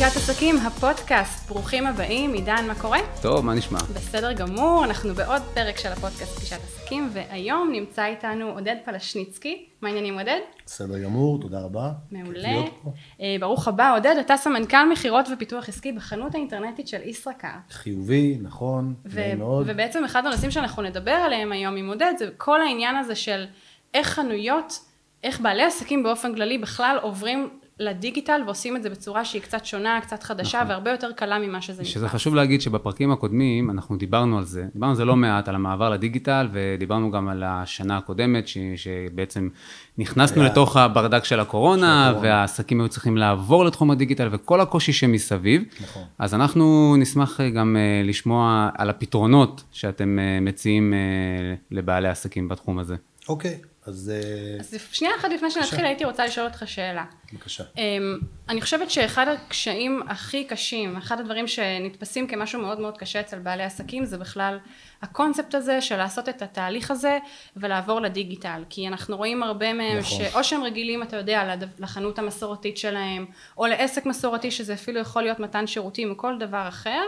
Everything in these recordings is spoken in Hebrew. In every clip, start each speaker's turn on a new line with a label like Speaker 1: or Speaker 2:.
Speaker 1: פגישת עסקים, הפודקאסט. ברוכים הבאים, עידן, מה קורה?
Speaker 2: טוב, מה נשמע?
Speaker 1: בסדר גמור, אנחנו בעוד פרק של הפודקאסט פגישת עסקים, והיום נמצא איתנו עודד פלשניצקי. מה העניינים עודד?
Speaker 3: בסדר גמור, תודה רבה.
Speaker 1: מעולה. אה, ברוך הבא, עודד, אתה סמנכ"ל מכירות ופיתוח עסקי בחנות האינטרנטית של ישראכרט.
Speaker 3: חיובי, נכון, נעים מאוד.
Speaker 1: ובעצם אחד הנושאים שאנחנו נדבר עליהם היום עם עודד, זה כל העניין הזה של איך חנויות, איך בעלי עסקים באופן כללי בכלל עוברים לדיגיטל ועושים את זה בצורה שהיא קצת שונה, קצת חדשה נכון. והרבה יותר קלה ממה שזה
Speaker 2: נקרא. שזה חשוב להגיד שבפרקים הקודמים אנחנו דיברנו על זה, דיברנו על זה לא מעט, על המעבר לדיגיטל ודיברנו גם על השנה הקודמת ש, שבעצם נכנסנו היה... לתוך הברדק של הקורונה, של הקורונה והעסקים היו צריכים לעבור לתחום הדיגיטל וכל הקושי שמסביב. נכון. אז אנחנו נשמח גם uh, לשמוע על הפתרונות שאתם uh, מציעים לבעלי עסקים בתחום הזה.
Speaker 3: אוקיי, אז...
Speaker 1: אה, אז שנייה אחת לפני שנתחיל הייתי רוצה לשאול אותך שאלה.
Speaker 3: בבקשה.
Speaker 1: אמ, אני חושבת שאחד הקשיים הכי קשים, אחד הדברים שנתפסים כמשהו מאוד מאוד קשה אצל בעלי עסקים זה בכלל הקונספט הזה של לעשות את התהליך הזה ולעבור לדיגיטל. כי אנחנו רואים הרבה מהם נכון. שאו שהם רגילים, אתה יודע, לחנות המסורתית שלהם, או לעסק מסורתי שזה אפילו יכול להיות מתן שירותים או כל דבר אחר,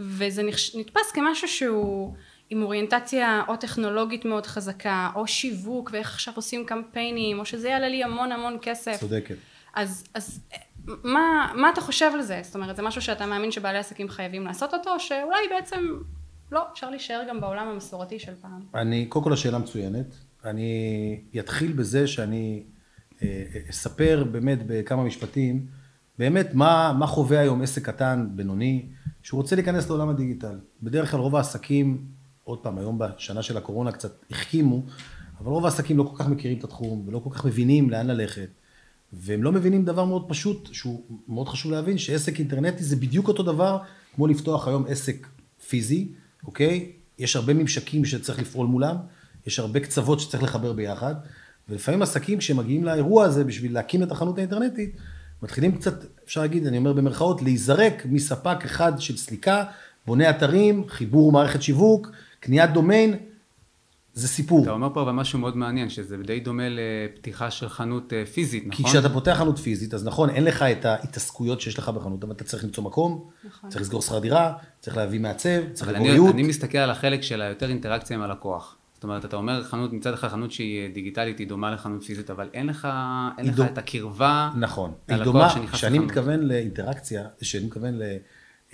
Speaker 1: וזה נתפס כמשהו שהוא... עם אוריינטציה או טכנולוגית מאוד חזקה, או שיווק, ואיך עכשיו עושים קמפיינים, או שזה יעלה לי המון המון כסף.
Speaker 3: צודקת.
Speaker 1: אז, אז מה, מה אתה חושב על זה? זאת אומרת, זה משהו שאתה מאמין שבעלי עסקים חייבים לעשות אותו, או שאולי בעצם לא, אפשר להישאר גם בעולם המסורתי של פעם?
Speaker 3: אני, קודם כל השאלה מצוינת. אני אתחיל בזה שאני אה, אספר באמת בכמה משפטים, באמת מה, מה חווה היום עסק קטן, בינוני, שהוא רוצה להיכנס לעולם הדיגיטל. בדרך כלל רוב העסקים עוד פעם, היום בשנה של הקורונה קצת החכימו, אבל רוב העסקים לא כל כך מכירים את התחום, ולא כל כך מבינים לאן ללכת. והם לא מבינים דבר מאוד פשוט, שהוא מאוד חשוב להבין, שעסק אינטרנטי זה בדיוק אותו דבר כמו לפתוח היום עסק פיזי, אוקיי? יש הרבה ממשקים שצריך לפעול מולם, יש הרבה קצוות שצריך לחבר ביחד, ולפעמים עסקים כשמגיעים לאירוע הזה בשביל להקים את החנות האינטרנטית, מתחילים קצת, אפשר להגיד, אני אומר במרכאות, להיזרק מספק אחד של סליקה, בונה אתרים, חיבור מערכת שיווק, קניית דומיין, זה סיפור.
Speaker 2: אתה אומר פה אבל משהו מאוד מעניין, שזה די דומה לפתיחה של חנות אה, פיזית, נכון?
Speaker 3: כי כשאתה פותח חנות פיזית, אז נכון, אין לך את ההתעסקויות שיש לך בחנות, אבל אתה צריך למצוא מקום, נכון. צריך לסגור שכר דירה, צריך להביא מעצב, צריך לבוא ריהוט.
Speaker 2: אני מסתכל על החלק של היותר אינטראקציה עם הלקוח. זאת אומרת, אתה אומר חנות, מצד אחד חנות שהיא דיגיטלית, היא דומה לחנות פיזית, אבל אין לך, אין לך דו... את הקרבה
Speaker 3: נכון. היא דומה, כשאני מתכוון לאינטראקציה, כשאני מתכוון ל...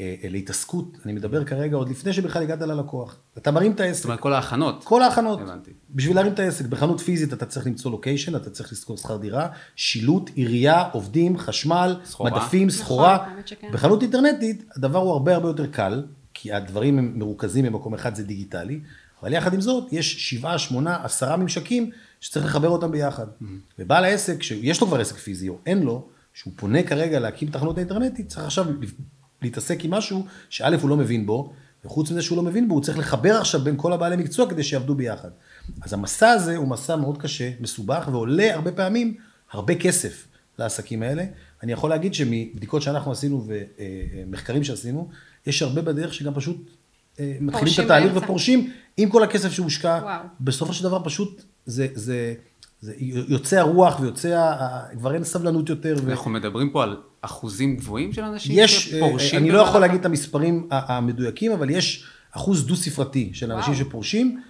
Speaker 3: אה, אה, להתעסקות, אני מדבר כרגע עוד לפני שבכלל הגעת ללקוח. אתה מרים את העסק. זאת
Speaker 2: אומרת, כל ההכנות.
Speaker 3: כל ההכנות. הבנתי. בשביל להרים את העסק. בחנות פיזית אתה צריך למצוא לוקיישן, אתה צריך לזכור שכר דירה, שילוט, עירייה, עובדים, חשמל, סחורה. מדפים, נכון, סחורה. נכון, בחנות אינטרנטית הדבר הוא הרבה הרבה יותר קל, כי הדברים הם מרוכזים במקום אחד, זה דיגיטלי, אבל יחד עם זאת, יש שבעה, שמונה, עשרה ממשקים שצריך לחבר אותם ביחד. Mm-hmm. ובעל העסק, שיש לו כבר עסק פיזי או אין לו, שהוא פונה כרגע להקים את החנות האינטרנטית, צריך עכשיו להתעסק עם משהו שא' הוא לא מבין בו, וחוץ מזה שהוא לא מבין בו, הוא צריך לחבר עכשיו בין כל הבעלי מקצוע כדי שיעבדו ביחד. אז המסע הזה הוא מסע מאוד קשה, מסובך, ועולה הרבה פעמים הרבה כסף לעסקים האלה. אני יכול להגיד שמבדיקות שאנחנו עשינו ומחקרים שעשינו, יש הרבה בדרך שגם פשוט אה, מתחילים את התהליך באמצע. ופורשים עם כל הכסף שהושקע. וואו. בסופו של דבר פשוט זה, זה, זה יוצא הרוח ויוצא, כבר אין סבלנות יותר.
Speaker 2: אנחנו ו... מדברים פה על אחוזים גבוהים של אנשים
Speaker 3: יש, שפורשים? אני לא יכול להגיד את המספרים המדויקים, אבל יש אחוז דו-ספרתי של אנשים וואו. שפורשים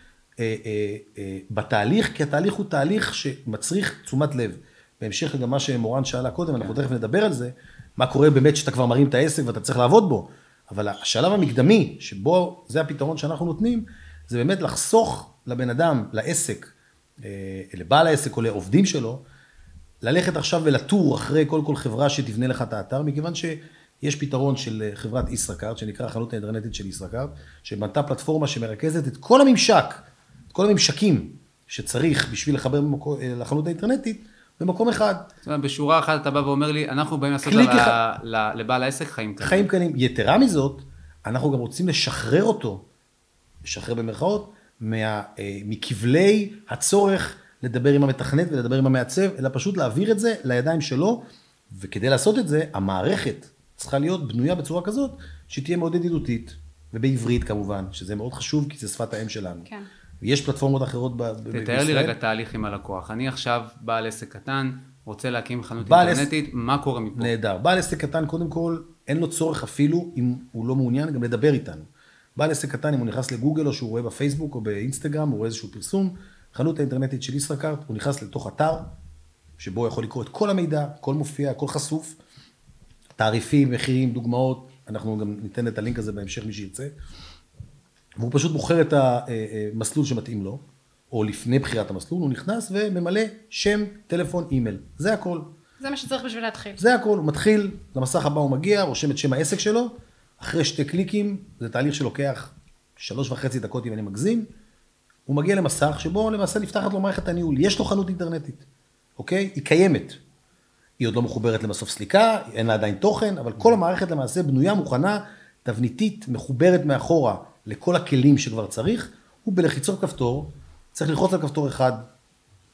Speaker 3: אה, אה, אה, בתהליך, כי התהליך הוא תהליך שמצריך תשומת לב. בהמשך לגם מה שמורן שאלה קודם, אנחנו כן. תכף נדבר על זה, מה קורה באמת שאתה כבר מרים את העסק ואתה צריך לעבוד בו. אבל השלב המקדמי, שבו זה הפתרון שאנחנו נותנים, זה באמת לחסוך לבן אדם, לעסק, לבעל העסק או לעובדים שלו, ללכת עכשיו ולטור אחרי כל כל חברה שתבנה לך את האתר, מכיוון שיש פתרון של חברת ישראכרט, שנקרא החנות האינטרנטית של ישראכרט, שבנתה פלטפורמה שמרכזת את כל הממשק, את כל הממשקים שצריך בשביל לחבר במקום, לחנות האינטרנטית, במקום אחד.
Speaker 2: זאת אומרת, בשורה אחת אתה בא ואומר לי, אנחנו באים לעשות לבעל העסק חיים קלים.
Speaker 3: חיים קלים. יתרה מזאת, אנחנו גם רוצים לשחרר אותו, לשחרר במרכאות, אה, מכבלי הצורך לדבר עם המתכנת ולדבר עם המעצב, אלא פשוט להעביר את זה לידיים שלו, וכדי לעשות את זה, המערכת צריכה להיות בנויה בצורה כזאת, שתהיה מאוד ידידותית, ובעברית כמובן, שזה מאוד חשוב, כי זה שפת האם שלנו. כן. ויש פלטפורמות אחרות ב- בישראל.
Speaker 2: תתאר לי רגע תהליך עם הלקוח. אני עכשיו בעל עסק קטן, רוצה להקים חנות אינטרנטית, עס... מה קורה מפה?
Speaker 3: נהדר. בעל עסק קטן, קודם כל, אין לו צורך אפילו, אם הוא לא מעוניין, גם לדבר איתנו. בעל עסק קטן, אם הוא נכנס לגוגל או שהוא רואה בפייסבוק או באינסטגרם, הוא רואה איזשהו פרסום, חנות האינטרנטית של ישראכרט, הוא נכנס לתוך אתר, שבו הוא יכול לקרוא את כל המידע, הכל מופיע, הכל חשוף, תעריפים, מחירים, דוגמאות, אנחנו גם ניתן את הלינק הזה בהמשך מי שירצה. והוא פשוט בוחר את המסלול שמתאים לו, או לפני בחירת המסלול, הוא נכנס וממלא שם, טלפון, אימייל. זה הכל.
Speaker 1: זה מה שצריך בשביל להתחיל.
Speaker 3: זה הכל, הוא מתחיל, למסך הבא הוא מגיע, רושם את שם העסק שלו, אחרי שתי קליקים, זה תהליך שלוקח שלוש וחצי דקות אם אני מגזים, הוא מגיע למסך שבו למעשה נפתחת לו מערכת הניהול, יש לו חנות אינטרנטית, אוקיי? היא קיימת. היא עוד לא מחוברת למסוף סליקה, אין לה עדיין תוכן, אבל כל המערכת למעשה בנויה, מוכנה, תבניתית, מחוברת מאחורה לכל הכלים שכבר צריך, הוא בלחיצות כפתור, צריך ללחוץ על כפתור אחד,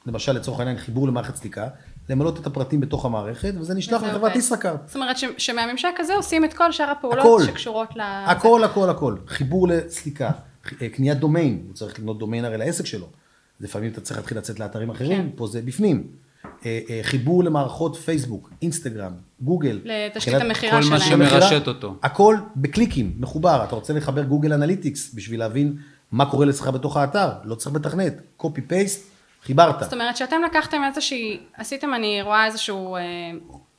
Speaker 3: למשל לצורך העניין חיבור למערכת סליקה, למלא את הפרטים בתוך המערכת, וזה נשלח לחברת. ישראכרט.
Speaker 1: זאת אומרת ש- שמהממשק הזה עושים את כל שאר הפעולות
Speaker 3: הכל.
Speaker 1: שקשורות ל...
Speaker 3: הכל, הכל, הכל. חיבור לסליקה, קניית דומיין, הוא צריך לקנות דומיין הרי לעסק שלו. לפעמים אתה צריך להתחיל לצאת לאתרים אחרים,
Speaker 1: כן.
Speaker 3: פה זה בפנים. אה, אה, חיבור למערכות פייסבוק, אינסטגרם, גוגל.
Speaker 1: לתשתית המכירה
Speaker 2: כל מה
Speaker 1: שלהם.
Speaker 2: שמרשת אותו.
Speaker 3: הכל בקליקים, מחובר. אתה רוצה לחבר גוגל אנליטיקס בשביל להבין מה קורה אצלך בתוך האתר, לא צריך לתכנת, קופי פייסט, חיברת.
Speaker 1: זאת אומרת שאתם לקחתם איזושהי, עשיתם אני רואה איזושהי אה,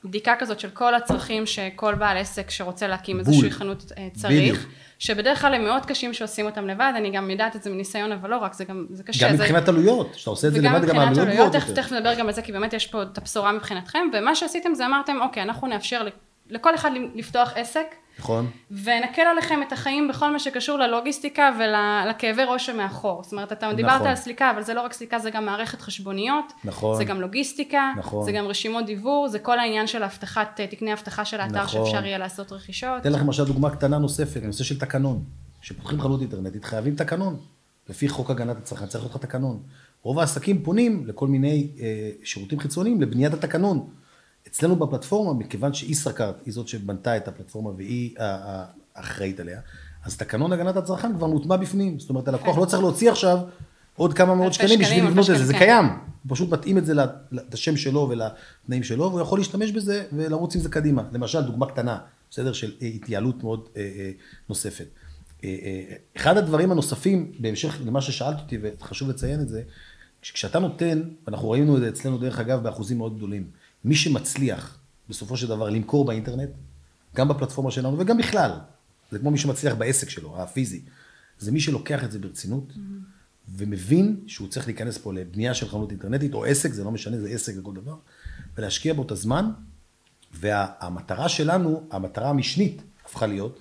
Speaker 1: בדיקה כזאת של כל הצרכים שכל בעל עסק שרוצה להקים. איזושהי חנות אה, צריך,
Speaker 3: בדיוק.
Speaker 1: שבדרך כלל הם מאוד קשים שעושים אותם לבד, אני גם יודעת את זה מניסיון, אבל לא רק, זה גם, זה קשה.
Speaker 3: גם
Speaker 1: זה...
Speaker 3: מבחינת עלויות, כשאתה עושה את זה לבד, גם העלויות
Speaker 1: עלויות,
Speaker 3: גבוהות יותר.
Speaker 1: תכף נדבר גם על זה, כי באמת יש פה את הבשורה מבחינתכם, ומה שעשיתם זה אמרתם, אוקיי, אנחנו נאפשר לכל אחד לפתוח עסק,
Speaker 3: נכון?
Speaker 1: ונקל עליכם את החיים בכל מה שקשור ללוגיסטיקה ולכאבי ראש שמאחור. זאת אומרת, אתה דיברת
Speaker 3: נכון.
Speaker 1: על סליקה, אבל זה לא רק סליקה, זה גם מערכת חשבוניות,
Speaker 3: נכון.
Speaker 1: זה גם לוגיסטיקה,
Speaker 3: נכון.
Speaker 1: זה גם רשימות דיוור, זה כל העניין של אבטחת, תקני אבטחה של האתר,
Speaker 3: נכון.
Speaker 1: שאפשר יהיה לעשות רכישות.
Speaker 3: אתן לכם עכשיו דוגמה קטנה נוספת, נושא של תקנון. כשפותחים חנות אינטרנטית חייבים תקנון. לפי חוק הגנת הצרכן צריך להיות לך תקנון. רוב העסקים פונים לכל מיני אה, שירותים חיצוניים לבניית התקנון. אצלנו בפלטפורמה, מכיוון שישראכרט היא זאת שבנתה את הפלטפורמה והיא האחראית עליה, אז תקנון הגנת הצרכן כבר מוטמע בפנים. זאת אומרת, הלקוח לא צריך להוציא עכשיו עוד כמה מאות שקלים בשביל לבנות את זה, זה
Speaker 1: כן.
Speaker 3: קיים. הוא פשוט מתאים את זה לשם שלו ולתנאים שלו, והוא יכול להשתמש בזה ולרוץ עם זה קדימה. למשל, דוגמה קטנה, בסדר, של אה, התייעלות מאוד אה, אה, נוספת. אחד הדברים הנוספים, בהמשך למה ששאלת אותי, וחשוב לציין את זה, כשאתה נותן, ואנחנו ראינו את זה אצלנו דרך אגב באחוזים מאוד גדולים, מי שמצליח בסופו של דבר למכור באינטרנט, גם בפלטפורמה שלנו וגם בכלל, זה כמו מי שמצליח בעסק שלו, הפיזי, זה מי שלוקח את זה ברצינות, ומבין שהוא צריך להיכנס פה לבנייה של חנות אינטרנטית, או עסק, זה לא משנה, זה עסק לכל דבר, ולהשקיע בו את הזמן, והמטרה שלנו, המטרה המשנית הפכה להיות,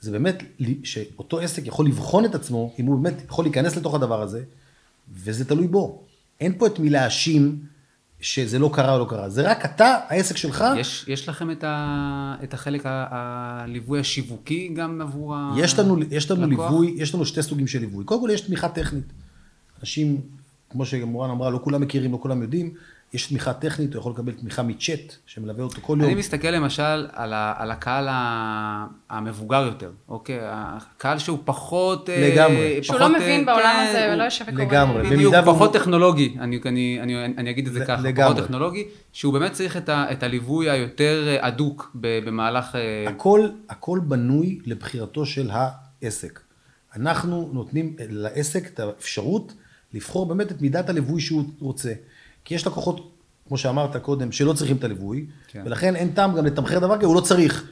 Speaker 3: זה באמת שאותו עסק יכול לבחון את עצמו, אם הוא באמת יכול להיכנס לתוך הדבר הזה, וזה תלוי בו. אין פה את מי להאשים שזה לא קרה או לא קרה, זה רק אתה, העסק שלך,
Speaker 2: יש, יש לכם את, ה, את החלק הליווי השיווקי גם עבור ה...
Speaker 3: יש לנו, יש לנו
Speaker 2: לקוח?
Speaker 3: ליווי, יש לנו שתי סוגים של ליווי. קודם כל יש תמיכה טכנית. אנשים, כמו שמורן אמרה, לא כולם מכירים, לא כולם יודעים, יש תמיכה טכנית, הוא יכול לקבל תמיכה מצ'אט, שמלווה אותו כל יום.
Speaker 2: אני מסתכל למשל על, ה, על הקהל המבוגר יותר, אוקיי? הקהל שהוא פחות... אה,
Speaker 3: לגמרי.
Speaker 1: שהוא
Speaker 2: פחות,
Speaker 1: לא מבין
Speaker 2: אה,
Speaker 1: בעולם
Speaker 2: כן,
Speaker 1: הזה
Speaker 2: הוא-
Speaker 1: ולא יושב וקורא.
Speaker 3: לגמרי.
Speaker 2: בדיוק,
Speaker 3: והוא-
Speaker 2: פחות טכנולוגי, אני, אני, אני, אני אגיד את זה
Speaker 3: ל-
Speaker 2: ככה,
Speaker 3: לגמרי.
Speaker 2: פחות טכנולוגי, שהוא באמת צריך את, ה, את הליווי היותר אה, הדוק במהלך...
Speaker 3: הכל, הכל בנוי לבחירתו של העסק. אנחנו נותנים לעסק את האפשרות לבחור באמת את מידת הליווי שהוא רוצה. כי יש לקוחות, כמו שאמרת קודם, שלא צריכים את הליווי,
Speaker 2: כן.
Speaker 3: ולכן אין טעם גם לתמחר דבר כזה, הוא לא צריך.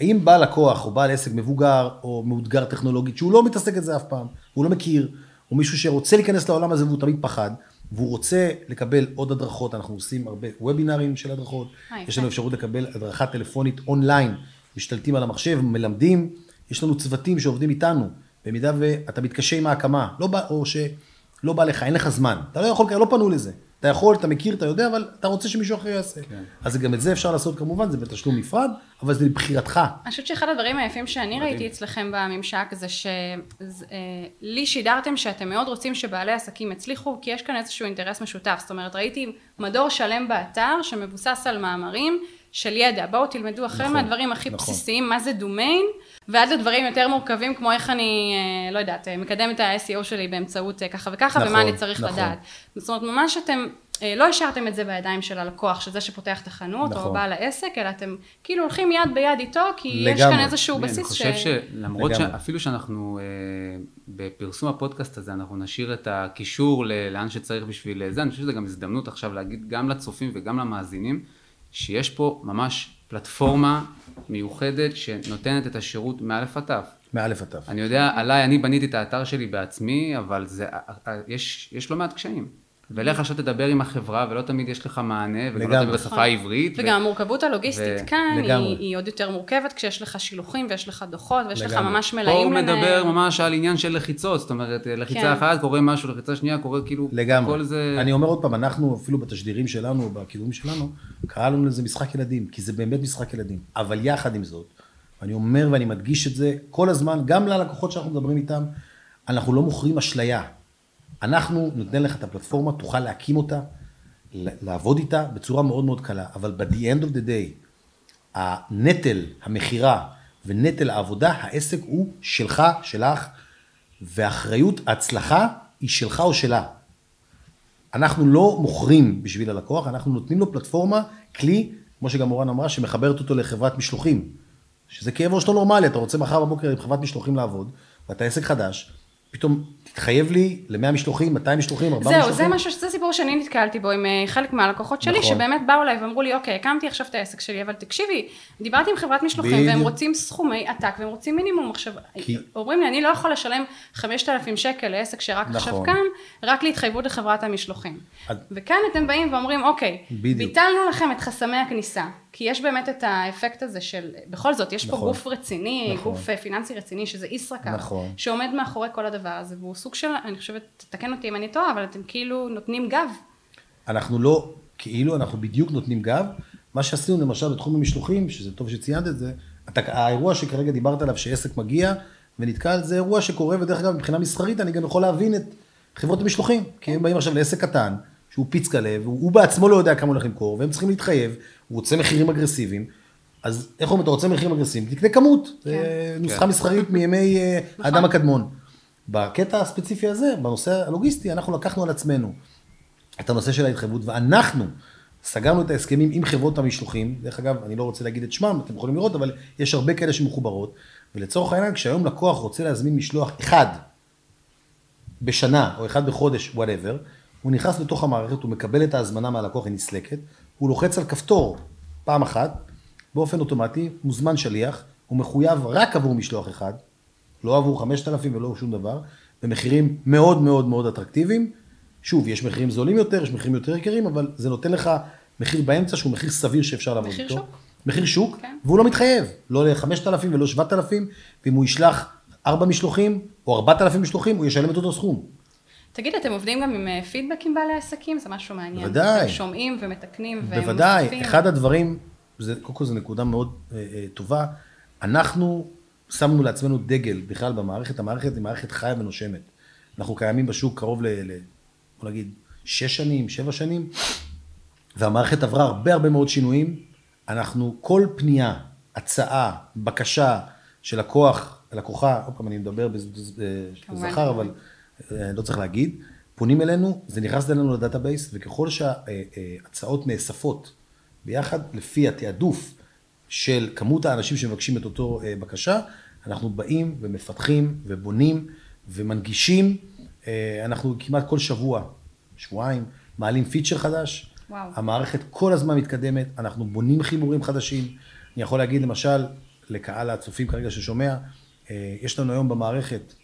Speaker 3: האם בא לקוח או בעל עסק מבוגר או מאותגר טכנולוגית, שהוא לא מתעסק את זה אף פעם, הוא לא מכיר, או מישהו שרוצה להיכנס לעולם הזה והוא תמיד פחד, והוא רוצה לקבל עוד הדרכות, אנחנו עושים הרבה וובינארים של הדרכות,
Speaker 1: אה,
Speaker 3: יש. לנו אפשרות לקבל הדרכה טלפונית אונליין, משתלטים על המחשב, מלמדים, יש לנו צוותים שעובדים איתנו, במידה ואתה מתקשה עם ההקמה, לא בא, או שלא בא לך, אין לך זמן, אתה לא יכול, לא פנו לזה, אתה יכול, אתה מכיר, אתה יודע, אבל אתה רוצה שמישהו אחר יעשה.
Speaker 2: כן.
Speaker 3: אז גם את זה אפשר לעשות כמובן, זה בתשלום נפרד, אבל זה לבחירתך.
Speaker 1: אני חושבת שאחד הדברים היפים שאני ראיתי אצלכם בממשק זה שלי שידרתם שאתם מאוד רוצים שבעלי עסקים יצליחו, כי יש כאן איזשהו אינטרס משותף. זאת אומרת, ראיתי מדור שלם באתר שמבוסס על מאמרים של ידע. בואו תלמדו החל
Speaker 3: נכון,
Speaker 1: מהדברים הכי
Speaker 3: נכון.
Speaker 1: בסיסיים, מה זה דומיין, ועד לדברים יותר מורכבים, כמו איך אני, אה, לא יודעת, אה, מקדם את ה-SEO שלי באמצעות אה, ככה וככה,
Speaker 3: נכון,
Speaker 1: ומה אני צריך
Speaker 3: נכון.
Speaker 1: לדעת. זאת אומרת, ממש אתם לא השארתם את זה בידיים של הלקוח, של זה שפותח את החנות,
Speaker 3: נכון.
Speaker 1: או בעל העסק, אלא אתם כאילו הולכים יד ביד איתו, כי יש
Speaker 3: לגמרי.
Speaker 1: כאן איזשהו
Speaker 2: אני
Speaker 1: בסיס
Speaker 2: חושב שלמרות
Speaker 3: לגמרי.
Speaker 2: שאפילו שאנחנו, אה, בפרסום הפודקאסט הזה, אנחנו נשאיר את הקישור ל- לאן שצריך בשביל זה, אני חושב שזו גם הזדמנות עכשיו להגיד גם לצופים וגם למאזינים, שיש פה ממש פלטפורמה מיוחדת שנותנת את השירות מאלף עד תף.
Speaker 3: מאלף עד תף.
Speaker 2: אני יודע, עליי, אני בניתי את האתר שלי בעצמי, אבל זה, יש, יש לא מעט קשיים. ולך עכשיו תדבר עם החברה, ולא תמיד יש לך מענה, וגם לא. תמיד בשפה העברית. ו-
Speaker 1: וגם המורכבות הלוגיסטית
Speaker 2: ו-
Speaker 1: כאן. היא, היא עוד יותר מורכבת כשיש לך שילוחים ויש לך דוחות ויש לך. ממש
Speaker 2: פה
Speaker 1: מלאים
Speaker 2: הוא
Speaker 1: לנהל.
Speaker 2: מדבר ממש על עניין של לחיצות, זאת אומרת, לחיצה
Speaker 1: כן.
Speaker 2: אחת קורה משהו, לחיצה שנייה קורה כאילו,
Speaker 3: לגמרי.
Speaker 2: כל זה...
Speaker 3: אני אומר עוד פעם, אנחנו אפילו בתשדירים שלנו, בקידומים שלנו, קראנו לזה משחק ילדים, כי זה באמת משחק ילדים. אבל יחד עם זאת, אני אומר ואני מדגיש את זה כל הזמן, גם ללקוחות שאנחנו מדברים איתם, אנחנו לא מוכרים אשליה. אנחנו נותנים לך את הפלטפורמה, תוכל להקים אותה, לעבוד איתה בצורה מאוד מאוד קלה, אבל ב-the end of the day, הנטל המכירה ונטל העבודה, העסק הוא שלך, שלך, ואחריות ההצלחה היא שלך או שלה. אנחנו לא מוכרים בשביל הלקוח, אנחנו נותנים לו פלטפורמה, כלי, כמו שגם מורן אמרה, שמחברת אותו לחברת משלוחים. שזה כאב ראש לא נורמלי, אתה רוצה מחר בבוקר עם חברת משלוחים לעבוד, ואתה עסק חדש, פתאום תתחייב לי ל-100 משלוחים, 200 משלוחים, 400
Speaker 1: זהו,
Speaker 3: משלוחים.
Speaker 1: זה משהו, זה סיפור שאני נתקלתי בו עם אה, חלק מהלקוחות שלי,
Speaker 3: נכון.
Speaker 1: שבאמת באו אליי ואמרו לי, אוקיי, הקמתי עכשיו את העסק שלי, אבל תקשיבי, דיברתי עם חברת משלוחים, והם
Speaker 3: בדיוק.
Speaker 1: רוצים סכומי עתק, והם רוצים מינימום. עכשיו,
Speaker 3: כי-
Speaker 1: אומרים לי, אני לא יכול לשלם 5,000 שקל לעסק שרק עכשיו
Speaker 3: נכון.
Speaker 1: קם, רק להתחייבות לחברת המשלוחים.
Speaker 3: אז-
Speaker 1: וכאן אתם באים ואומרים, אוקיי,
Speaker 3: בדיוק.
Speaker 1: ביטלנו לכם את חסמי הכניסה, כי יש באמת את האפקט הזה של, בכל זאת, יש פה
Speaker 3: נכון.
Speaker 1: גוף רציני,
Speaker 3: נכון.
Speaker 1: גוף אה, פיננסי רציני, שזה ישראכרט,
Speaker 3: נכון.
Speaker 1: שעומד מאחורי כל הדבר הזה, והוא סוג של, אני חושבת, תתקן אותי אם אני טועה, אבל אתם כאילו נותנים גב.
Speaker 3: אנחנו לא, כאילו אנחנו בדיוק נותנים גב. מה שעשינו למשל בתחום המשלוחים, שזה טוב שציינת את זה, אתה, האירוע שכרגע דיברת עליו, שעסק מגיע ונתקל, זה אירוע שקורה, ודרך אגב, מבחינה מסחרית, אני גם יכול להבין את חברות המשלוחים. כי הם באים עכשיו לעסק קטן, שהוא פיצקלה, והוא הוא בעצמו לא יודע כמה הוא הולך למכור, והם צריכים להתחייב, הוא רוצה מחירים אגרסיביים. אז איך אומרים, אתה רוצה מחירים אגרסיביים? תקנה כמות. זה נוסחה מסחרית מימי אה, האדם הקדמון. בקטע הספציפי הזה, בנושא הלוגיסטי, אנחנו לקחנו על עצמנו את הנושא של ההתחייבות, ואנחנו סגרנו את ההסכמים עם חברות המשלוחים, דרך אגב, אני לא רוצה להגיד את שמם, אתם יכולים לראות, אבל יש הרבה כאלה שמחוברות, ולצורך העניין, כשהיום לקוח רוצה להזמין משלוח אחד בשנה, או אחד בחודש, whatever, הוא נכנס לתוך המערכת, הוא מקבל את ההזמנה מהלקוח, היא נסלקת, הוא לוחץ על כפתור פעם אחת, באופן אוטומטי, מוזמן שליח, הוא מחויב רק עבור משלוח אחד, לא עבור 5,000 ולא שום דבר, במחירים מאוד מאוד מאוד אטרקטיביים. שוב, יש מחירים זולים יותר, יש מחירים יותר יקרים, אבל זה נותן לך מחיר באמצע שהוא מחיר סביר שאפשר לעבוד
Speaker 1: מחיר
Speaker 3: איתו.
Speaker 1: שוק.
Speaker 3: מחיר שוק,
Speaker 1: כן.
Speaker 3: והוא לא מתחייב, לא ל-5,000 ולא 7,000, ואם הוא ישלח 4 משלוחים או 4,000 משלוחים, הוא ישלם את אותו סכום.
Speaker 1: תגיד, אתם עובדים גם עם אה, פידבק עם בעלי עסקים? זה משהו מעניין.
Speaker 3: בוודאי.
Speaker 1: אתם שומעים ומתקנים
Speaker 3: בוודאי,
Speaker 1: ומוסיפים.
Speaker 3: אחד הדברים, זה, קודם כל זו נקודה מאוד אה, אה, טובה, אנחנו שמנו לעצמנו דגל בכלל במערכת, המערכת היא מערכת חיה ונושמת. אנחנו קיימים בשוק קרוב ל... ל בוא נגיד, שש שנים, שבע שנים, והמערכת עברה הרבה הרבה מאוד שינויים. אנחנו, כל פנייה, הצעה, בקשה של לקוח, לקוחה, עוד פעם אני מדבר. בזכר, אבל אה, לא צריך להגיד, פונים אלינו, זה נכנס אלינו ל database, וככל שהצעות נאספות ביחד, לפי התעדוף של כמות האנשים שמבקשים את אותו אה, בקשה, אנחנו באים ומפתחים ובונים ומנגישים. אה, אנחנו כמעט כל שבוע, שבועיים, מעלים פיצ'ר חדש.
Speaker 1: וואו.
Speaker 3: המערכת כל הזמן מתקדמת, אנחנו בונים חיבורים חדשים. אני יכול להגיד למשל, לקהל הצופים כרגע ששומע, אה, יש לנו היום במערכת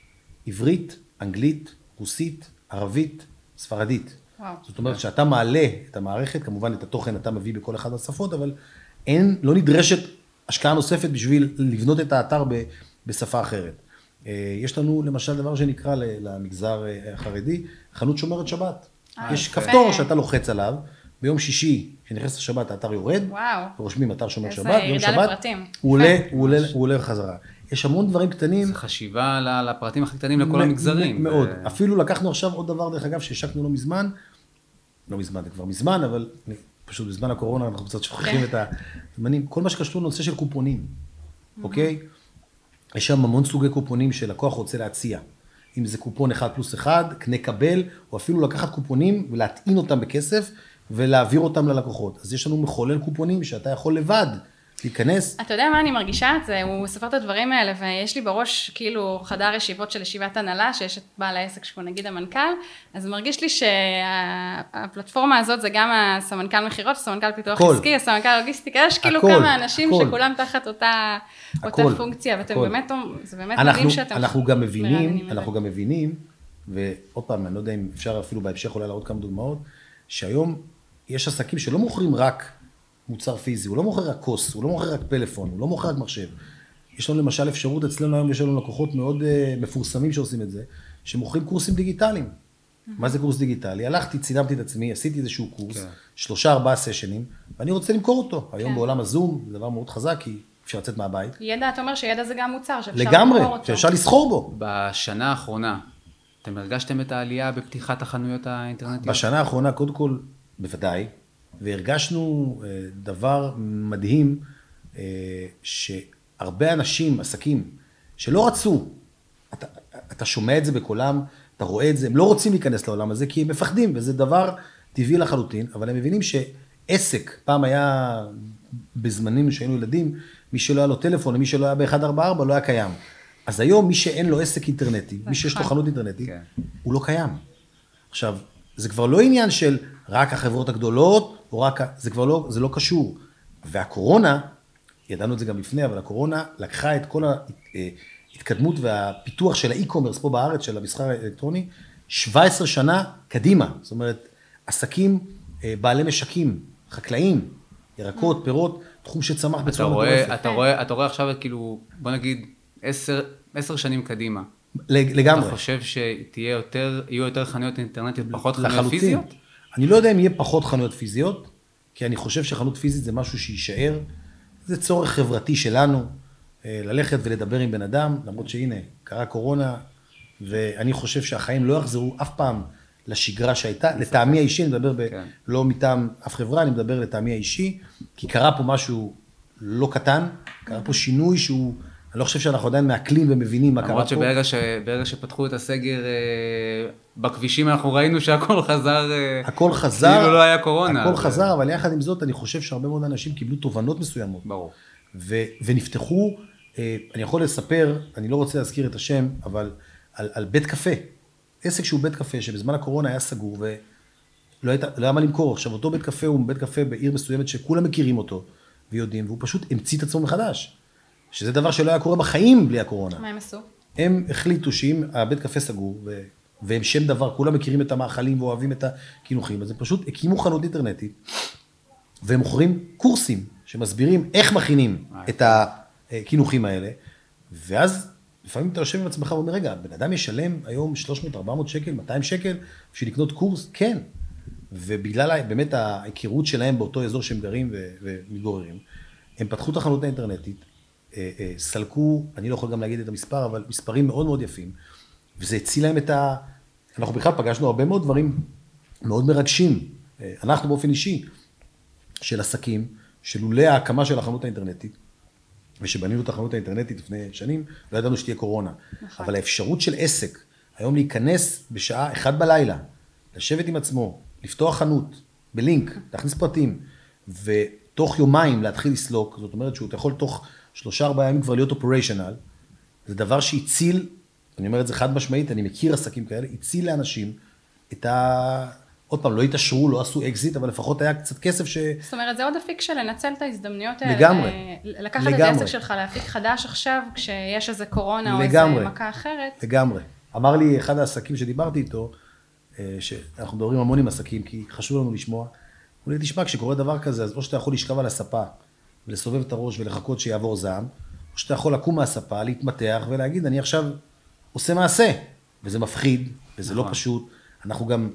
Speaker 3: עברית, אנגלית, רוסית, ערבית, ספרדית.
Speaker 1: וואו.
Speaker 3: זאת אומרת, כשאתה מעלה את המערכת, כמובן את התוכן אתה מביא בכל אחת מהשפות, אבל אין, לא נדרשת השקעה נוספת בשביל לבנות את האתר ב, בשפה אחרת. אה, יש לנו למשל דבר שנקרא למגזר אה, החרדי, חנות שומרת שבת.
Speaker 1: אה,
Speaker 3: יש. כפתור שאתה לוחץ עליו, ביום שישי, כשנכנס לשבת האתר יורד,
Speaker 1: וואו.
Speaker 3: ורושמים אתר שומר שבת, ביום שבת,
Speaker 1: לפרטים.
Speaker 3: הוא. עולה, הוא עולה, הוא עולה חזרה. יש המון דברים קטנים.
Speaker 2: זה חשיבה לפרטים הכי קטנים לכל
Speaker 3: מ-
Speaker 2: המגזרים.
Speaker 3: מ- מאוד.
Speaker 2: ו-
Speaker 3: אפילו לקחנו עכשיו עוד דבר, דרך אגב, שהשקנו לא מזמן, לא מזמן, זה כבר מזמן, אבל אני- פשוט בזמן הקורונה אנחנו קצת שוכחים
Speaker 1: כן.
Speaker 3: את הזמנים. כל מה שקשור לנושא של קופונים, אוקיי? יש שם המון סוגי קופונים שלקוח רוצה להציע. אם זה קופון אחד פלוס אחד, קנה קבל, או אפילו לקחת קופונים ולהטעין אותם בכסף ולהעביר אותם ללקוחות. אז יש לנו מחולל קופונים שאתה יכול לבד להיכנס.
Speaker 1: אתה יודע מה אני מרגישה את זה? הוא מספר את הדברים האלה, ויש לי בראש כאילו חדר ישיבות של ישיבת הנהלה, שיש את בעל העסק שהוא נגיד המנכ"ל, אז מרגיש לי שהפלטפורמה הזאת זה גם הסמנכ"ל מכירות, הסמנכ"ל פיתוח כל. עסקי, הסמנכ"ל לוגיסטיקה, יש כאילו הכל, כמה אנשים הכל. שכולם תחת אותה, הכל, אותה פונקציה, ואתם הכל. באמת, זה באמת אנחנו, מדהים שאתם...
Speaker 3: אנחנו גם מבינים, אנחנו גם מבינים, ועוד פעם, אני לא יודע אם אפשר אפילו בהמשך אולי להראות כמה דוגמאות, שהיום יש עסקים שלא מוכרים רק מוצר פיזי, הוא לא מוכר רק כוס, הוא לא מוכר רק פלאפון, הוא לא מוכר רק מחשב. יש לנו למשל אפשרות, אצלנו היום יש לנו לקוחות מאוד uh, מפורסמים שעושים את זה, שמוכרים קורסים דיגיטליים. Mm-hmm. מה זה קורס דיגיטלי? הלכתי, צילמתי את עצמי, עשיתי איזשהו קורס, כן. שלושה ארבעה סשנים, ואני רוצה למכור אותו. היום כן. בעולם הזום, זה דבר מאוד חזק, כי אפשר לצאת מהבית.
Speaker 1: ידע, אתה אומר שידע זה גם מוצר, שאפשר למכור אותו.
Speaker 3: לגמרי, שאפשר לסחור בו.
Speaker 2: בשנה האחרונה, אתם הרגשתם את העלייה בפתיחת החנויות האינטרנטיות?
Speaker 3: בשנה האחרונה, קודם כל, בוודאי, והרגשנו אה, דבר מדהים, אה, שהרבה אנשים, עסקים, שלא רצו, אתה, אתה שומע את זה בקולם, אתה רואה את זה, הם לא רוצים להיכנס לעולם הזה כי הם מפחדים, וזה דבר טבעי לחלוטין, אבל הם מבינים שעסק, פעם היה, בזמנים שהיינו ילדים, מי שלא היה לו טלפון, מי שלא היה ב-144 לא היה קיים. אז היום מי שאין לו עסק אינטרנטי, מי שיש לו נכון. חנות אינטרנטית, כן. הוא לא קיים. עכשיו, זה כבר לא עניין של רק החברות הגדולות, או רק, זה כבר לא, זה לא קשור. והקורונה, ידענו את זה גם לפני, אבל הקורונה לקחה את כל ההתקדמות והפיתוח של האי-קומרס פה בארץ, של המסחר האלקטרוני, 17 שנה קדימה. זאת אומרת, עסקים אה, בעלי משקים, חקלאים, ירקות, פירות, תחום שצמח בצורה
Speaker 2: מטורפת. אתה רואה, אתה רואה עכשיו כאילו, בוא נגיד, עשר, עשר שנים קדימה.
Speaker 3: לגמרי.
Speaker 2: אתה חושב שיהיו יותר, יותר חנויות אינטרנטיות, פחות חנויות פיזיות?
Speaker 3: אני לא יודע אם יהיה פחות חנויות פיזיות, כי אני חושב שחנות פיזית זה משהו שיישאר. זה צורך חברתי שלנו, אה, ללכת ולדבר עם בן אדם, למרות שהנה, קרה קורונה, ואני חושב שהחיים לא יחזרו אף פעם לשגרה שהייתה. לטעמי האישי, אני מדבר ב... כן. לא מטעם אף חברה, אני מדבר לטעמי האישי, כי קרה פה משהו לא קטן, קרה פה שינוי שהוא... אני לא חושב שאנחנו עדיין מעכלים ומבינים מה קרה פה.
Speaker 2: למרות שברגע שפתחו את הסגר אה, בכבישים, אנחנו ראינו שהכל חזר, אה,
Speaker 3: הכל חזר,
Speaker 2: כאילו לא היה קורונה.
Speaker 3: הכל חזר, אבל יחד עם זאת, אני חושב שהרבה מאוד אנשים קיבלו תובנות מסוימות.
Speaker 2: ברור.
Speaker 3: ונפתחו, אה, אני יכול לספר, אני לא רוצה להזכיר את השם, אבל על, על בית קפה. עסק שהוא בית קפה, שבזמן הקורונה היה סגור, ולא היה, לא היה מה למכור. עכשיו, אותו בית קפה הוא בית קפה בעיר מסוימת שכולם מכירים אותו ויודעים, והוא פשוט המציא את עצמו מחדש. שזה דבר שלא היה קורה בחיים בלי הקורונה.
Speaker 1: מה הם עשו?
Speaker 3: הם החליטו שאם הבית קפה סגור, ו... והם שם דבר, כולם מכירים את המאכלים ואוהבים את הקינוחים, אז הם פשוט הקימו חנות אינטרנטית, והם מוכרים קורסים שמסבירים איך מכינים את הקינוחים האלה, ואז לפעמים אתה יושב עם עצמך ואומר, רגע, בן אדם ישלם היום 300, 400 שקל, 200 שקל בשביל לקנות קורס? כן. ובגלל באמת ההיכרות שלהם באותו אזור שהם גרים ומתגוררים, הם פתחו את החנות האינטרנטית, אה, אה, סלקו, אני לא יכול גם להגיד את המספר, אבל מספרים מאוד מאוד יפים, וזה הציל להם את ה... אנחנו בכלל פגשנו הרבה מאוד דברים מאוד מרגשים, אה, אנחנו באופן אישי, של עסקים, שלולא ההקמה של החנות האינטרנטית, ושבנינו את החנות האינטרנטית לפני שנים, לא ידענו שתהיה קורונה. נכון. אבל האפשרות של עסק, היום להיכנס בשעה אחת בלילה, לשבת עם עצמו, לפתוח חנות, בלינק, להכניס פרטים, ותוך יומיים להתחיל לסלוק, זאת אומרת שהוא יכול תוך שלושה ארבעה ימים כבר להיות operational, זה דבר שהציל, אני אומר את זה חד משמעית, אני מכיר עסקים כאלה, הציל לאנשים את ה... עוד פעם, לא התעשרו, לא עשו אקזיט, אבל לפחות היה קצת כסף ש...
Speaker 1: זאת אומרת, זה עוד אפיק של לנצל את ההזדמנויות האלה.
Speaker 3: לגמרי.
Speaker 1: לקחת לגמרי. את העסק שלך לאפיק חדש עכשיו, כשיש איזה קורונה לגמרי. או איזה מכה אחרת.
Speaker 3: לגמרי. אמר לי אחד העסקים שדיברתי איתו, אה, שאנחנו מדברים המון עם עסקים, כי חשוב לנו לשמוע. הוא לי, תשמע, כשקורה דבר כזה, אז או שאתה יכול לשכב על הספה ולסובב את הראש ולחכות שיעבור זעם, או שאתה יכול לקום מהספה, להתמתח ולהגיד, אני עכשיו עושה מעשה. וזה מפחיד, וזה לא נכון. לא פשוט. אנחנו גם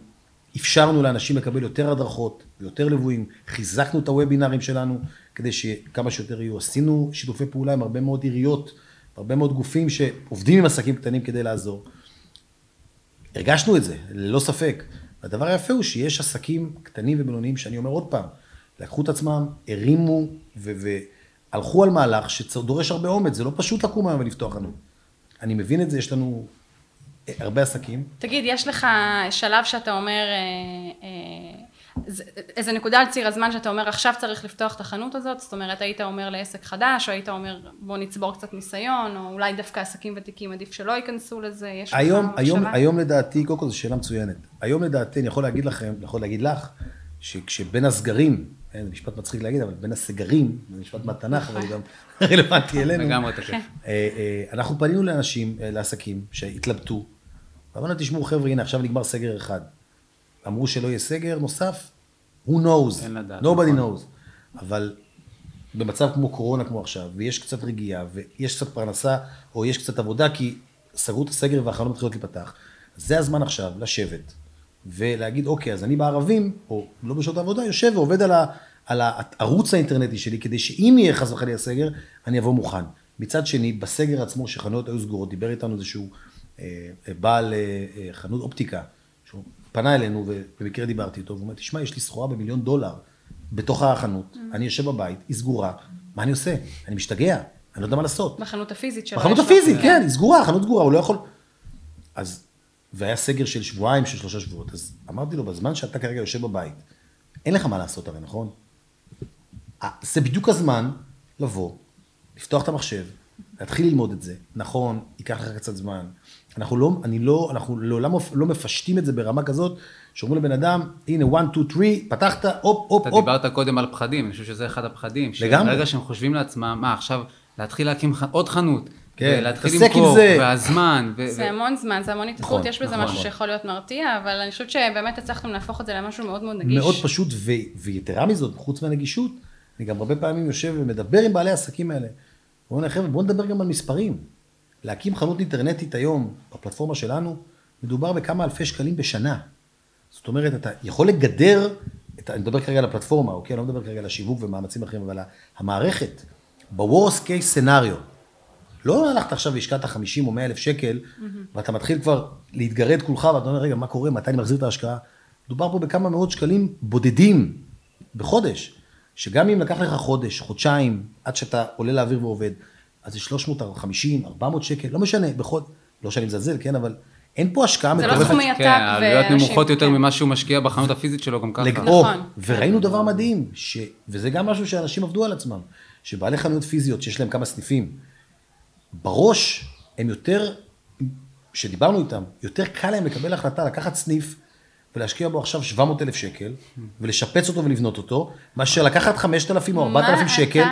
Speaker 3: אפשרנו לאנשים לקבל יותר הדרכות ויותר ליוויים, חיזקנו את הוובינרים שלנו כדי שכמה שיותר יהיו. עשינו שיתופי פעולה עם הרבה מאוד עיריות, הרבה מאוד גופים שעובדים עם עסקים קטנים כדי לעזור. הרגשנו את זה, ללא ספק. הדבר היפה הוא שיש עסקים קטנים ובינוניים, שאני אומר עוד פעם, לקחו את עצמם, הרימו והלכו על מהלך שדורש הרבה אומץ, זה לא פשוט לקום היום ולפתוח חנות. אני מבין את זה, יש לנו הרבה עסקים.
Speaker 1: תגיד, יש לך שלב שאתה אומר, אה, אה, איזה נקודה על ציר הזמן שאתה אומר עכשיו צריך לפתוח את החנות הזאת, זאת אומרת היית אומר לעסק חדש, או היית אומר בוא נצבור קצת ניסיון, או אולי דווקא עסקים ותיקים עדיף שלא ייכנסו לזה, יש
Speaker 3: היום, לך היום, מחשבה? היום לדעתי, קודם כל זו שאלה מצוינת, היום לדעתי אני יכול להגיד לכם, אני יכול להגיד לך, שכשבין הסגרים, זה משפט מצחיק להגיד, אבל בין הסגרים, זה משפט מהתנ"ך, אבל גם רלוונטי אלינו.
Speaker 2: לגמרי תקף. אה,
Speaker 3: אה, אנחנו פנינו לאנשים, אה, לעסקים, שהתלבטו, ואמרנו, תשמעו חבר'ה, הנה עכשיו נגמר סגר אחד. אמרו שלא יהיה סגר נוסף, who knows, אין לדעת, nobody נכון. knows. אבל במצב כמו קורונה כמו עכשיו, ויש קצת רגיעה, ויש קצת פרנסה, או יש קצת עבודה, כי סגרו את הסגר והחלום מתחילות להיפתח, זה הזמן עכשיו לשבת ולהגיד, אוקיי, אז אני בערבים, או לא בשעות העבודה, יושב ועובד על, ה, על הערוץ האינטרנטי שלי, כדי שאם יהיה חס וחלילה סגר, אני אבוא מוכן. מצד שני, בסגר עצמו, שחנויות היו סגורות, דיבר איתנו איזשהו אה, בעל אה, אה, חנות אופטיקה, שהוא פנה אלינו, ובמקרה דיברתי איתו, והוא אומר, תשמע, יש לי סחורה במיליון דולר בתוך החנות, mm. אני יושב בבית, היא סגורה, מה אני עושה? אני משתגע, אני לא יודע מה לעשות.
Speaker 1: בחנות הפיזית שלו.
Speaker 3: בחנות הפיזית, כן, היא סגורה, החנות סגורה, הוא לא יכול... אז, והיה סגר של שבועיים, של שלושה שבועות, אז אמרתי לו, בזמן שאתה כרגע יושב בבית, אין לך מה לעשות הרי, נכון? אה, זה בדיוק הזמן לבוא, לפתוח את המחשב, להתחיל ללמוד את זה. נכון, ייקח לך קצת זמן, אנחנו לא, אני לא, אנחנו לעולם לא מפשטים את זה ברמה כזאת, שאומרים לבן אדם, הנה, 1, 2, 3, פתחת, הופ, הופ,
Speaker 2: הופ. אתה דיברת קודם על פחדים, אני חושב שזה אחד הפחדים. לגמרי. ברגע שהם חושבים לעצמם, מה, עכשיו להתחיל להקים עוד חנות. כן, להתחיל למכור, והזמן.
Speaker 1: ו- זה ו- המון זמן, זה המון התעסקות, נכון, יש בזה נכון, משהו נכון. שיכול להיות מרתיע, אבל אני חושבת שבאמת הצלחתם להפוך את זה למשהו מאוד מאוד נגיש.
Speaker 3: מאוד פשוט, ו- ויתרה מזאת, חוץ מהנגישות, אני גם הרבה פעמים יושב ומדבר עם בעלי העסקים האלה. ואומרים להם, חבר'ה, בואו נדבר גם על מספרים. להקים חנות אינטרנטית היום, בפלטפורמה שלנו, מדובר בכמה אלפי שקלים בשנה. זאת אומרת, אתה יכול לגדר, את, אני מדבר כרגע על הפלטפורמה, אוקיי? אני לא מדבר כרגע על השיווק ומאמצים אחרים, אבל המערכת, ב-Worst case scenario, לא הלכת עכשיו והשקעת 50 או 100 אלף שקל, mm-hmm. ואתה מתחיל כבר להתגרד כולך, ואתה אומר, רגע, מה קורה, מתי אני מחזיר את ההשקעה? מדובר פה בכמה מאות שקלים בודדים בחודש, שגם אם לקח לך חודש, חודשיים, עד שאתה עולה לאוויר ועובד, אז זה 350, 400 שקל, לא משנה, בכל, לא שאני מזלזל, כן, אבל אין פה השקעה
Speaker 1: מטורפת. זה לא סכומי עתק. כן,
Speaker 2: העלויות נמוכות יותר כן. ממה שהוא משקיע בחנות הפיזית שלו גם ככה.
Speaker 3: נכון. וראינו דבר מדהים, ש... וזה גם משהו שאנשים עבדו על עצמם, שבעלי חנויות פיזיות שיש להם כמה סניפים, בראש הם יותר, כשדיברנו איתם, יותר קל להם לקבל החלטה לקחת סניף ולהשקיע בו עכשיו 700 אלף שקל, ולשפץ אותו ולבנות אותו, מאשר לקחת 5,000 או 4,000 שקל,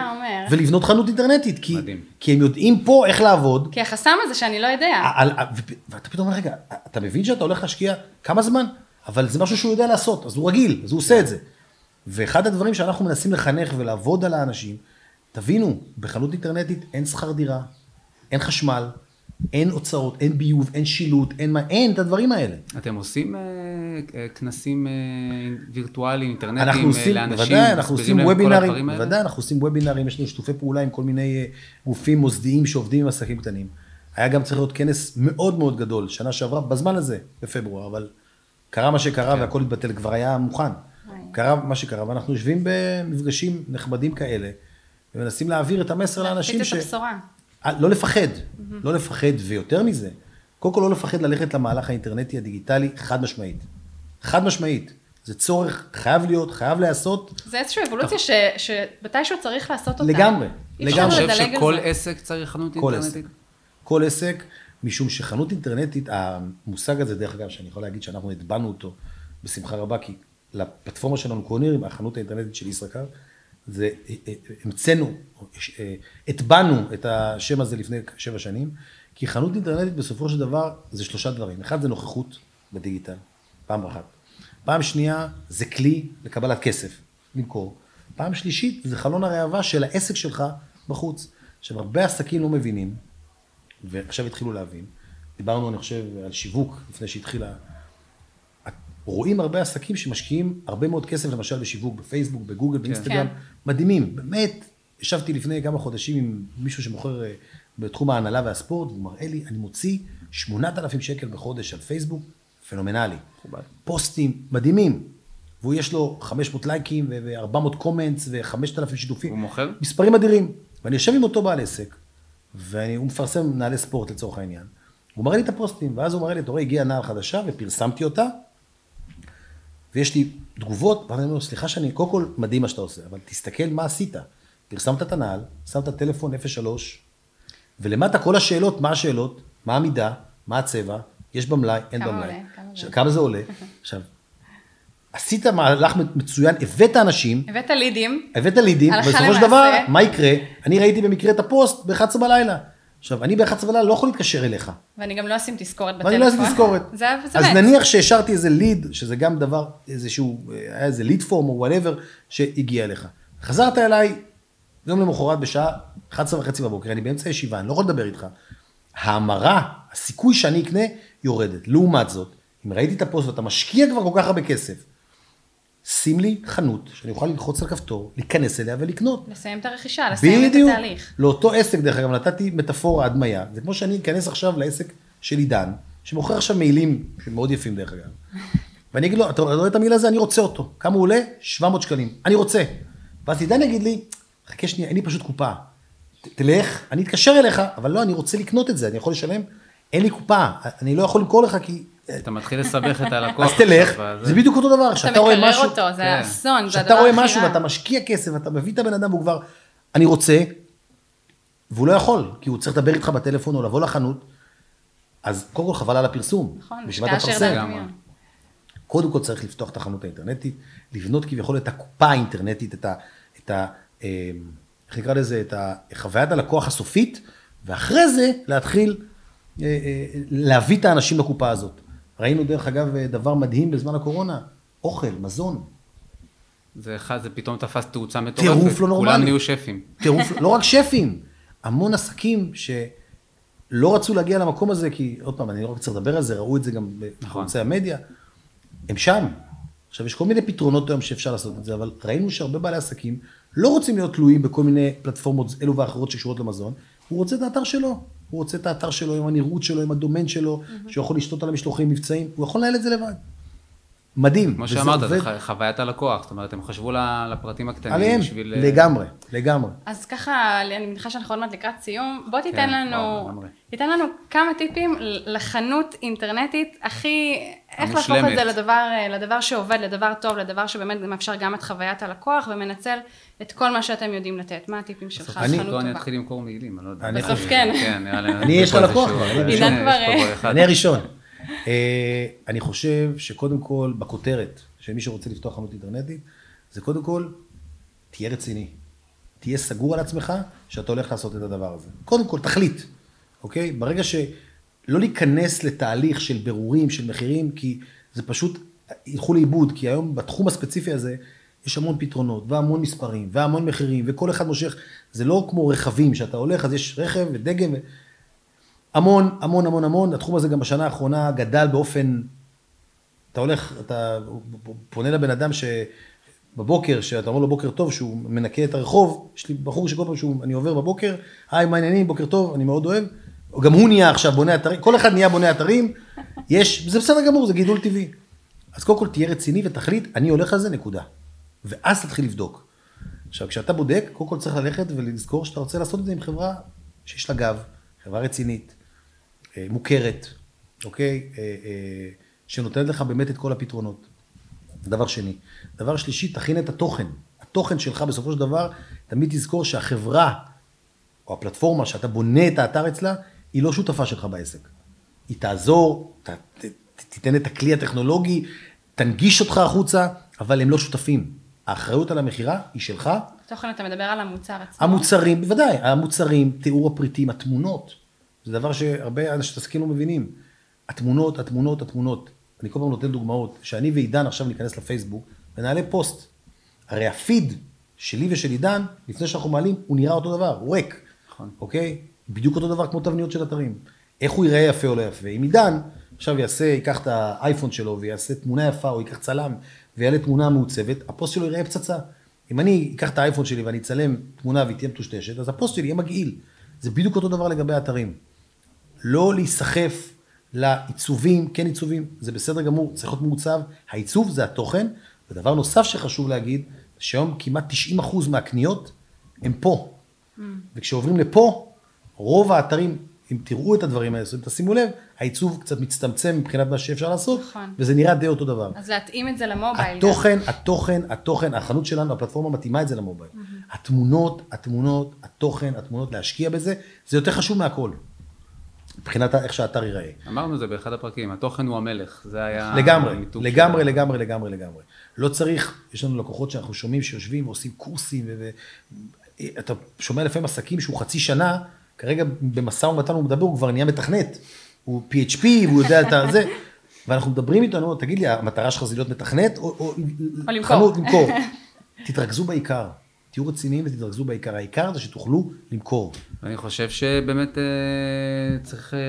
Speaker 3: ולבנות חנות אינטרנטית. כי, כי הם יודעים פה איך לעבוד.
Speaker 1: כי החסם הזה שאני לא יודע.
Speaker 3: ואתה פתאום אומר, רגע, אתה מבין שאתה הולך להשקיע כמה זמן? אבל זה משהו שהוא יודע לעשות, אז הוא רגיל, אז הוא עושה את זה. ואחד הדברים שאנחנו מנסים לחנך ולעבוד על האנשים, תבינו, בחנות אינטרנטית אין שכר דירה, אין חשמל, אין הוצאות, אין ביוב, אין שילוט, אין מה, אין את הדברים האלה.
Speaker 2: אתם עושים אה, אה, כנסים אה, וירטואליים, אינטרנטיים אנחנו עושים, לאנשים, בוודאי,
Speaker 3: אנחנו עושים וובינארים, בוודאי, אנחנו עושים וובינארים, יש לנו שיתופי פעולה עם כל מיני גופים מוסדיים שעובדים עם עסקים קטנים. היה גם צריך להיות כנס מאוד מאוד גדול, שנה שעברה, בזמן הזה, בפברואר, אבל קרה מה שקרה כן. והכל התבטל, כבר היה מוכן. קרה מה שקרה, ואנחנו יושבים במפגשים נכבדים כאלה, ומנסים להעביר את המסר לאנשים
Speaker 1: ש... את הבשורה.
Speaker 3: אה, לא לפחד, mm-hmm. לא לפחד, ויותר מזה, קודם כל לא לפחד ללכת למהלך האינטרנטי הדיגיטלי, חד משמעית. חד משמעית. זה צורך, חייב להיות, חייב להיעשות.
Speaker 1: זה איזושהי אבולוציה ש, שמתישהו צריך לעשות אותה.
Speaker 3: לגמרי,
Speaker 2: לגמרי. אני חושב שכל עסק צריך חנות כל אינטרנטית? עסק.
Speaker 3: כל עסק, משום שחנות אינטרנטית, המושג הזה, דרך אגב, שאני יכול להגיד שאנחנו הטבענו אותו בשמחה רבה, כי לפלטפורמה שלנו קוראים, החנות האינטרנטית של ישראכרט, זה, המצאנו, הטבענו את השם הזה לפני שבע שנים, כי חנות אינטרנטית בסופו של דבר זה שלושה דברים. אחד זה נוכחות בדיגיטל, פעם אחת. פעם שנייה זה כלי לקבלת כסף, למכור. פעם שלישית זה חלון הראווה של העסק שלך בחוץ. עכשיו, הרבה עסקים לא מבינים, ועכשיו התחילו להבין. דיברנו, אני חושב, על שיווק לפני שהתחילה רואים הרבה עסקים שמשקיעים הרבה מאוד כסף, למשל בשיווק, בפייסבוק, בגוגל, באינסטגרם, כן. מדהימים. באמת, ישבתי לפני כמה חודשים עם מישהו שמוכר אה, בתחום ההנהלה והספורט, והוא מראה לי, אני מוציא 8,000 שקל בחודש על פייסבוק, פנומנלי. פוסטים מדהימים. והוא יש לו 500 לייקים ו-400 קומנטס ו-5,000 שיתופים.
Speaker 2: הוא מוכר?
Speaker 3: מספרים אדירים. ואני יושב עם אותו בעל עסק, והוא מפרסם מנהלי ספורט לצורך העניין. הוא מראה לי את הפוסטים, ואז הוא מראה לי, אתה רואה, הגיעה נעל חדשה ופרסמתי אותה, ויש לי תגובות, ואני אומר סליחה שאני, קודם כל, מדהים מה שאתה עושה, אבל תסתכל מה עשית. פרסמת את הנעל, שמת טלפון 03, ולמטה כל השאלות, מה השאלות, מה המידה, מה הצבע, יש במלאי, אין
Speaker 1: כמה
Speaker 3: במלאי.
Speaker 1: עולה, כמה זה
Speaker 3: עכשיו, כמה זה עולה. עכשיו, עשית מהלך מצוין, הבאת אנשים,
Speaker 1: הבאת לידים,
Speaker 3: הבאת לידים,
Speaker 1: הלכה
Speaker 3: בסופו של. דבר, מה יקרה? אני ראיתי במקרה את הפוסט ב-11 בלילה. עכשיו, אני ב-11 בלילה לא יכול להתקשר אליך.
Speaker 1: ואני גם לא אשים תזכורת בטלפון.
Speaker 3: ואני לא אעשה תזכורת.
Speaker 1: זה זה
Speaker 3: אז. נניח שהשארתי איזה ליד, שזה גם דבר, איזשהו, היה איזה lead form או whatever, שהגיע אליך. חזרת אליי יום למחרת בשעה 11 וחצי בבוקר, אני באמצע הישיבה, אני לא יכול לדבר איתך. ההמרה, הסיכוי שאני אקנה, יורדת. לעומת זאת, אם ראיתי את הפוסט ואתה משקיע כבר כל כך הרבה כסף, שים לי חנות שאני אוכל ללחוץ על כפתור, להיכנס אליה ולקנות.
Speaker 1: לסיים את הרכישה, לסיים את
Speaker 3: בדיוק.
Speaker 1: התהליך.
Speaker 3: לאותו עסק, דרך אגב, נתתי מטאפורה הדמיה. זה כמו שאני אכנס עכשיו לעסק של עידן, שמוכר עכשיו מעילים, שמאוד יפים דרך אגב. ואני אגיד לו, אתה רואה את המעיל הזה? אני רוצה אותו. כמה הוא עולה? 700 שקלים. אני רוצה. ואז עידן יגיד לי, חכה שנייה, אין לי פשוט קופה. תלך, אני אתקשר אליך, אבל לא, אני רוצה לקנות את זה, אני יכול לשלם? אין לי קופה, אני לא יכול למכור לך כי...
Speaker 2: אתה מתחיל לסבך את הלקוח.
Speaker 3: אז תלך, זה בדיוק אותו דבר, שאתה רואה
Speaker 1: מקרר
Speaker 3: משהו...
Speaker 1: אותו, זה
Speaker 2: כן.
Speaker 1: אסון, זה
Speaker 3: כשאתה
Speaker 1: הדבר
Speaker 3: רואה
Speaker 1: הכי
Speaker 3: משהו
Speaker 1: רע.
Speaker 3: ואתה משקיע כסף, ואתה מביא את הבן אדם והוא כבר, אני רוצה, והוא לא יכול, כי הוא צריך לדבר איתך בטלפון או לבוא לחנות, אז קודם כל חבל על הפרסום.
Speaker 1: נכון,
Speaker 3: בשביל מה אתה מפרסם? קודם כל צריך לפתוח את החנות האינטרנטית, לבנות כביכול את הקופה האינטרנטית, את ה... את ה אה, איך נקרא לזה? את חוויית הלקוח הסופית, ואחרי זה להתחיל להביא את האנשים לקופה הזאת. ראינו דרך אגב אה, דבר מדהים בזמן הקורונה, אוכל, מזון.
Speaker 2: זה אחד, זה פתאום תפס תאוצה מטורפת.
Speaker 3: טירוף לא נורמלי.
Speaker 2: כולם נהיו שפים.
Speaker 3: טירוף, לא רק שפים, המון עסקים שלא רצו להגיע למקום הזה, כי עוד פעם, אני לא רק צריך לדבר על זה, ראו את זה גם
Speaker 2: נכון.
Speaker 3: בערוצי המדיה, הם שם. עכשיו, יש כל מיני פתרונות היום שאפשר לעשות את זה, אבל ראינו שהרבה בעלי עסקים לא רוצים להיות תלויים בכל מיני פלטפורמות אלו ואחרות שקשורות למזון, הוא רוצה את האתר שלו. הוא רוצה את האתר שלו עם הנראות שלו, עם הדומיין שלו, שהוא יכול לשתות על המשלוחים מבצעים, הוא יכול לנהל את זה לבד. מדהים.
Speaker 2: כמו שאמרת,
Speaker 3: עובד
Speaker 2: זה חוויית הלקוח. זאת אומרת, הם חשבו לפרטים הקטנים
Speaker 3: עליהם,
Speaker 2: בשביל... אה,
Speaker 3: לגמרי, לגמרי.
Speaker 1: אז ככה, אני מניחה שאנחנו עוד מעט לקראת סיום. בוא תיתן
Speaker 2: כן,
Speaker 1: לנו,
Speaker 2: לגמרי.
Speaker 1: תיתן לנו כמה טיפים לחנות אינטרנטית הכי, איך להפוך את. זה לדבר, לדבר שעובד, לדבר טוב, לדבר שבאמת מאפשר גם את חוויית הלקוח ומנצל את כל מה שאתם יודעים לתת. מה הטיפים שלך?
Speaker 3: אני-
Speaker 2: לא, אני. אתחיל למכור מעילים, אני לא יודע.
Speaker 1: בסוף
Speaker 2: אה,
Speaker 1: כן.
Speaker 2: כן, נראה לי.
Speaker 3: אני, יש לך לקוח כבר,
Speaker 1: אה.
Speaker 3: אני הראשון. אה, אני חושב שקודם כל, בכותרת של מי שרוצה לפתוח חנות אינטרנטית, זה קודם כל, תהיה רציני. תהיה סגור על עצמך שאתה הולך לעשות את הדבר הזה. קודם כל, תחליט, אוקיי? ברגע שלא להיכנס לתהליך של בירורים, של מחירים, כי זה פשוט ילכו לאיבוד, כי היום בתחום הספציפי הזה, יש המון פתרונות, והמון מספרים, והמון מחירים, וכל אחד מושך, זה לא כמו רכבים, שאתה הולך, אז יש רכב ודגם. המון, המון, המון, המון. התחום הזה גם בשנה האחרונה גדל באופן... אתה הולך, אתה פונה לבן אדם שבבוקר, שאתה אומר לו בוקר טוב, שהוא מנקה את הרחוב, יש לי בחור שכל פעם שאני עובר בבוקר, היי, מה העניינים, בוקר טוב, אני מאוד אוהב. גם הוא נהיה עכשיו בונה אתרים, כל אחד נהיה בונה אתרים, יש, זה בסדר גמור, זה גידול טבעי. אז קודם כל תהיה רציני ותחליט, אני הולך על זה, נקודה. ואז תתחיל לבדוק. עכשיו, כשאתה בודק, קודם כל צריך ללכת ולזכור שאתה רוצה לעשות את זה עם חברה שיש לה גב, חברה רצינית, מוכרת, אוקיי? אה, אה, שנותנת לך באמת את כל הפתרונות. דבר שני. דבר שלישי, תכין את התוכן. התוכן שלך בסופו של דבר, תמיד תזכור שהחברה, או הפלטפורמה שאתה בונה את האתר אצלה, היא לא שותפה שלך בעסק. היא תעזור, ת, ת, ת, תיתן את הכלי הטכנולוגי, תנגיש אותך החוצה, אבל הם לא שותפים. האחריות על המכירה היא שלך,
Speaker 1: תוכן, אתה מדבר על המוצר עצמו.
Speaker 3: המוצרים, בוודאי, המוצרים, תיאור הפריטים, התמונות, זה דבר שהרבה אנשים מתעסקים לא מבינים. התמונות, התמונות, התמונות. אני כל פעם נותן דוגמאות. שאני ועידן עכשיו ניכנס לפייסבוק ונעלה פוסט. הרי הפיד שלי ושל עידן, לפני שאנחנו מעלים, הוא נראה אותו דבר, הוא ריק.
Speaker 2: נכון.
Speaker 3: אוקיי? בדיוק אותו דבר כמו תבניות של אתרים. איך הוא ייראה יפה או לא יפה. אם עידן עכשיו יעשה, ייקח את האייפון שלו ויעשה תמונה יפה, או ייקח צלם ויעלה תמונה מעוצבת, הפוסט שלו ייראה פצצה. אם אני אקח את האייפון שלי ואני אצלם תמונה והיא תהיה מטושטשת, אז הפוסט שלי יהיה מגעיל. זה בדיוק אותו דבר לגבי האתרים. לא להיסחף לעיצובים, כן עיצובים, זה בסדר גמור, צריך להיות מעוצב. העיצוב זה התוכן, ודבר נוסף שחשוב להגיד, שהיום כמעט 90% מהקניות הם פה. וכשעוברים לפה, רוב האתרים, אם תראו את הדברים האלה, אם תשימו לב, העיצוב קצת מצטמצם מבחינת מה שאפשר לעשות,
Speaker 1: נכון.
Speaker 3: וזה נראה די אותו דבר.
Speaker 1: אז להתאים את זה למובייל.
Speaker 3: התוכן, התוכן, התוכן, החנות שלנו, הפלטפורמה מתאימה את זה למובייל. התמונות, התמונות, התוכן, התמונות, להשקיע בזה, זה יותר חשוב מהכל. מבחינת איך שהאתר ייראה.
Speaker 2: אמרנו זה באחד הפרקים, התוכן הוא המלך, זה היה...
Speaker 3: לגמרי, לגמרי,
Speaker 2: שלו.
Speaker 3: לגמרי, לגמרי, לגמרי. לא צריך, יש לנו לקוחות שאנחנו שומעים שיושבים ועושים קורסים, ואתה שומע לפעמים עסקים שהוא חצי שנה, כרגע במשא ומתן הוא מדבר, הוא כבר נהיה מתכנת. הוא PHP, והוא יודע את זה, ואנחנו מדברים איתו, אני אומר, תגיד לי, המטרה שלך זה להיות מתכנת, או, או,
Speaker 1: או.
Speaker 3: חנות, למכור. תתרכזו בעיקר, תהיו רציניים ותתרכזו בעיקר. העיקר זה שתוכלו למכור.
Speaker 2: ואני חושב שבאמת אה, צריך אה,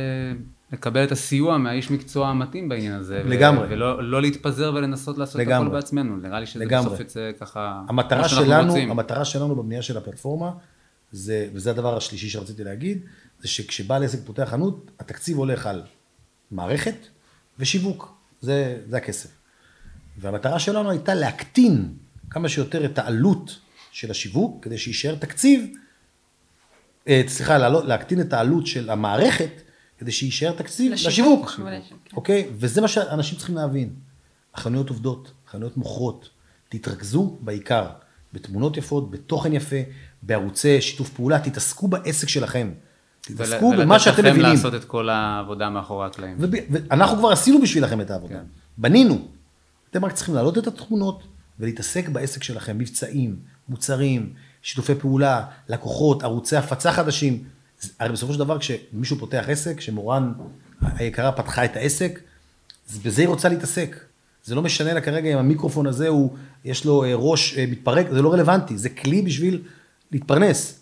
Speaker 2: לקבל את הסיוע מהאיש מקצוע המתאים בעניין הזה. ו-
Speaker 3: לגמרי.
Speaker 2: ולא לא להתפזר ולנסות לעשות
Speaker 3: לגמרי.
Speaker 2: הכל בעצמנו. נראה לי שזה
Speaker 3: לגמרי.
Speaker 2: בסוף יצא ככה,
Speaker 3: המטרה שלנו,
Speaker 2: רוצים.
Speaker 3: המטרה שלנו בבנייה של הפלטפורמה, זה, וזה הדבר השלישי שרציתי להגיד, זה שכשבעל עסק פותח חנות, התקציב הולך על מערכת ושיווק. זה, זה הכסף. והמטרה שלנו הייתה להקטין כמה שיותר את העלות של השיווק, כדי שיישאר תקציב, אה, סליחה, להקטין את העלות של המערכת, כדי שיישאר תקציב
Speaker 1: לשיווק,
Speaker 3: לשיווק.
Speaker 1: לשיווק, כן.
Speaker 3: אוקיי? וזה מה שאנשים צריכים להבין. החנויות עובדות, החנויות מוכרות. תתרכזו בעיקר, בתמונות יפות, בתוכן יפה, בערוצי שיתוף פעולה, תתעסקו בעסק שלכם. תתעסקו
Speaker 2: ול-
Speaker 3: במה שאתם
Speaker 2: ולתת לכם
Speaker 3: מבינים.
Speaker 2: לעשות את כל העבודה מאחורי הקלעים.
Speaker 3: וב- ואנחנו כבר עשינו בשבילכם את העבודה.
Speaker 2: כן.
Speaker 3: בנינו. אתם רק צריכים להעלות את התמונות ולהתעסק בעסק שלכם, מבצעים, מוצרים, שיתופי פעולה, לקוחות, ערוצי הפצה חדשים. הרי בסופו של דבר כשמישהו פותח עסק, כשמורן היקרה פתחה את העסק, בזה היא רוצה להתעסק. זה לא משנה לה כרגע אם המיקרופון הזה הוא, יש לו אה, ראש אה, מתפרק, זה לא רלוונטי, זה כלי בשביל להתפרנס.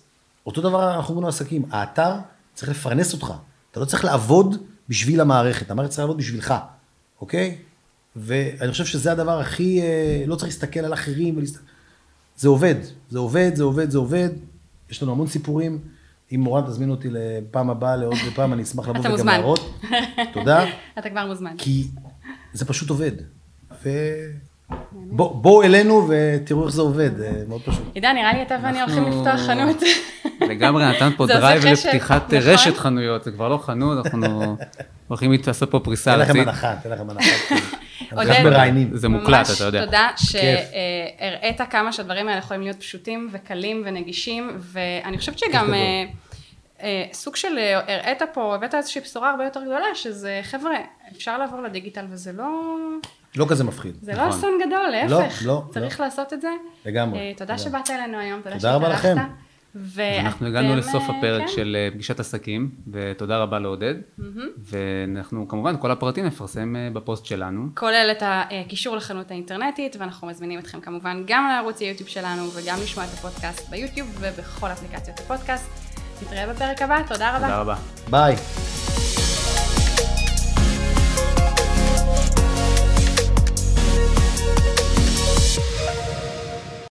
Speaker 3: אותו דבר אנחנו אומרים לעסקים, האתר צריך לפרנס אותך, אתה לא צריך לעבוד בשביל המערכת, המערכת צריכה לעבוד בשבילך, אוקיי? ואני חושב שזה הדבר הכי, אה, לא צריך להסתכל על אחרים, ולהסת... זה עובד, זה עובד, זה עובד, זה עובד, יש לנו המון סיפורים, אם מורן תזמין אותי לפעם הבאה, לעוד פעם, אני אשמח לבוא
Speaker 1: אתה
Speaker 3: וגם. להראות. תודה.
Speaker 1: אתה כבר מוזמן.
Speaker 3: כי זה פשוט עובד. ובואו אלינו ותראו איך זה עובד, זה מאוד פשוט.
Speaker 1: עידן, נראה לי אתה ואני הולכים לפתוח חנות.
Speaker 2: לגמרי נתן פה
Speaker 1: drive
Speaker 2: לפתיחת
Speaker 1: נכון?
Speaker 2: רשת חנויות, זה כבר לא חנות, אנחנו הולכים לעשות פה פריסה
Speaker 3: תן לכם
Speaker 2: ארצית.
Speaker 3: הנחה, תן לכם הנחה.
Speaker 1: עודד.
Speaker 2: זה מוקלט, אתה יודע.
Speaker 1: ממש תודה. שהראית כמה שהדברים האלה יכולים להיות פשוטים וקלים ונגישים, ואני חושבת שגם. אה, אה, סוג של אה, הראית פה, הבאת איזושהי בשורה הרבה יותר גדולה, שזה חבר'ה, אפשר לעבור לדיגיטל וזה לא...
Speaker 3: לא כזה מפחיד.
Speaker 1: זה לא
Speaker 2: נכון.
Speaker 1: אסון גדול,
Speaker 3: לא,
Speaker 1: להפך.
Speaker 3: לא,
Speaker 1: צריך
Speaker 3: לא.
Speaker 1: לעשות את זה.
Speaker 3: לגמרי,
Speaker 1: תודה
Speaker 3: לגמרי.
Speaker 1: שבאת אלינו היום, תודה
Speaker 3: תודה רבה
Speaker 1: שהתארחת.
Speaker 3: לכם.
Speaker 2: אנחנו
Speaker 1: ואתם,
Speaker 2: הגענו לסוף
Speaker 1: אה,
Speaker 2: הפרק
Speaker 1: כן.
Speaker 2: של אה, פגישת עסקים, ותודה רבה לעודד. ואנחנו כמובן, כל הפרטים נפרסם אה, בפוסט שלנו.
Speaker 1: כולל את הקישור לחנות האינטרנטית, ואנחנו מזמינים אתכם כמובן גם לערוץ היוטיוב שלנו, וגם לשמוע את הפודקאסט ביוטיוב ובכל אפליקציות הפודקאסט. נתראה בפרק הבא, תודה רבה.
Speaker 2: תודה רבה.
Speaker 3: ביי.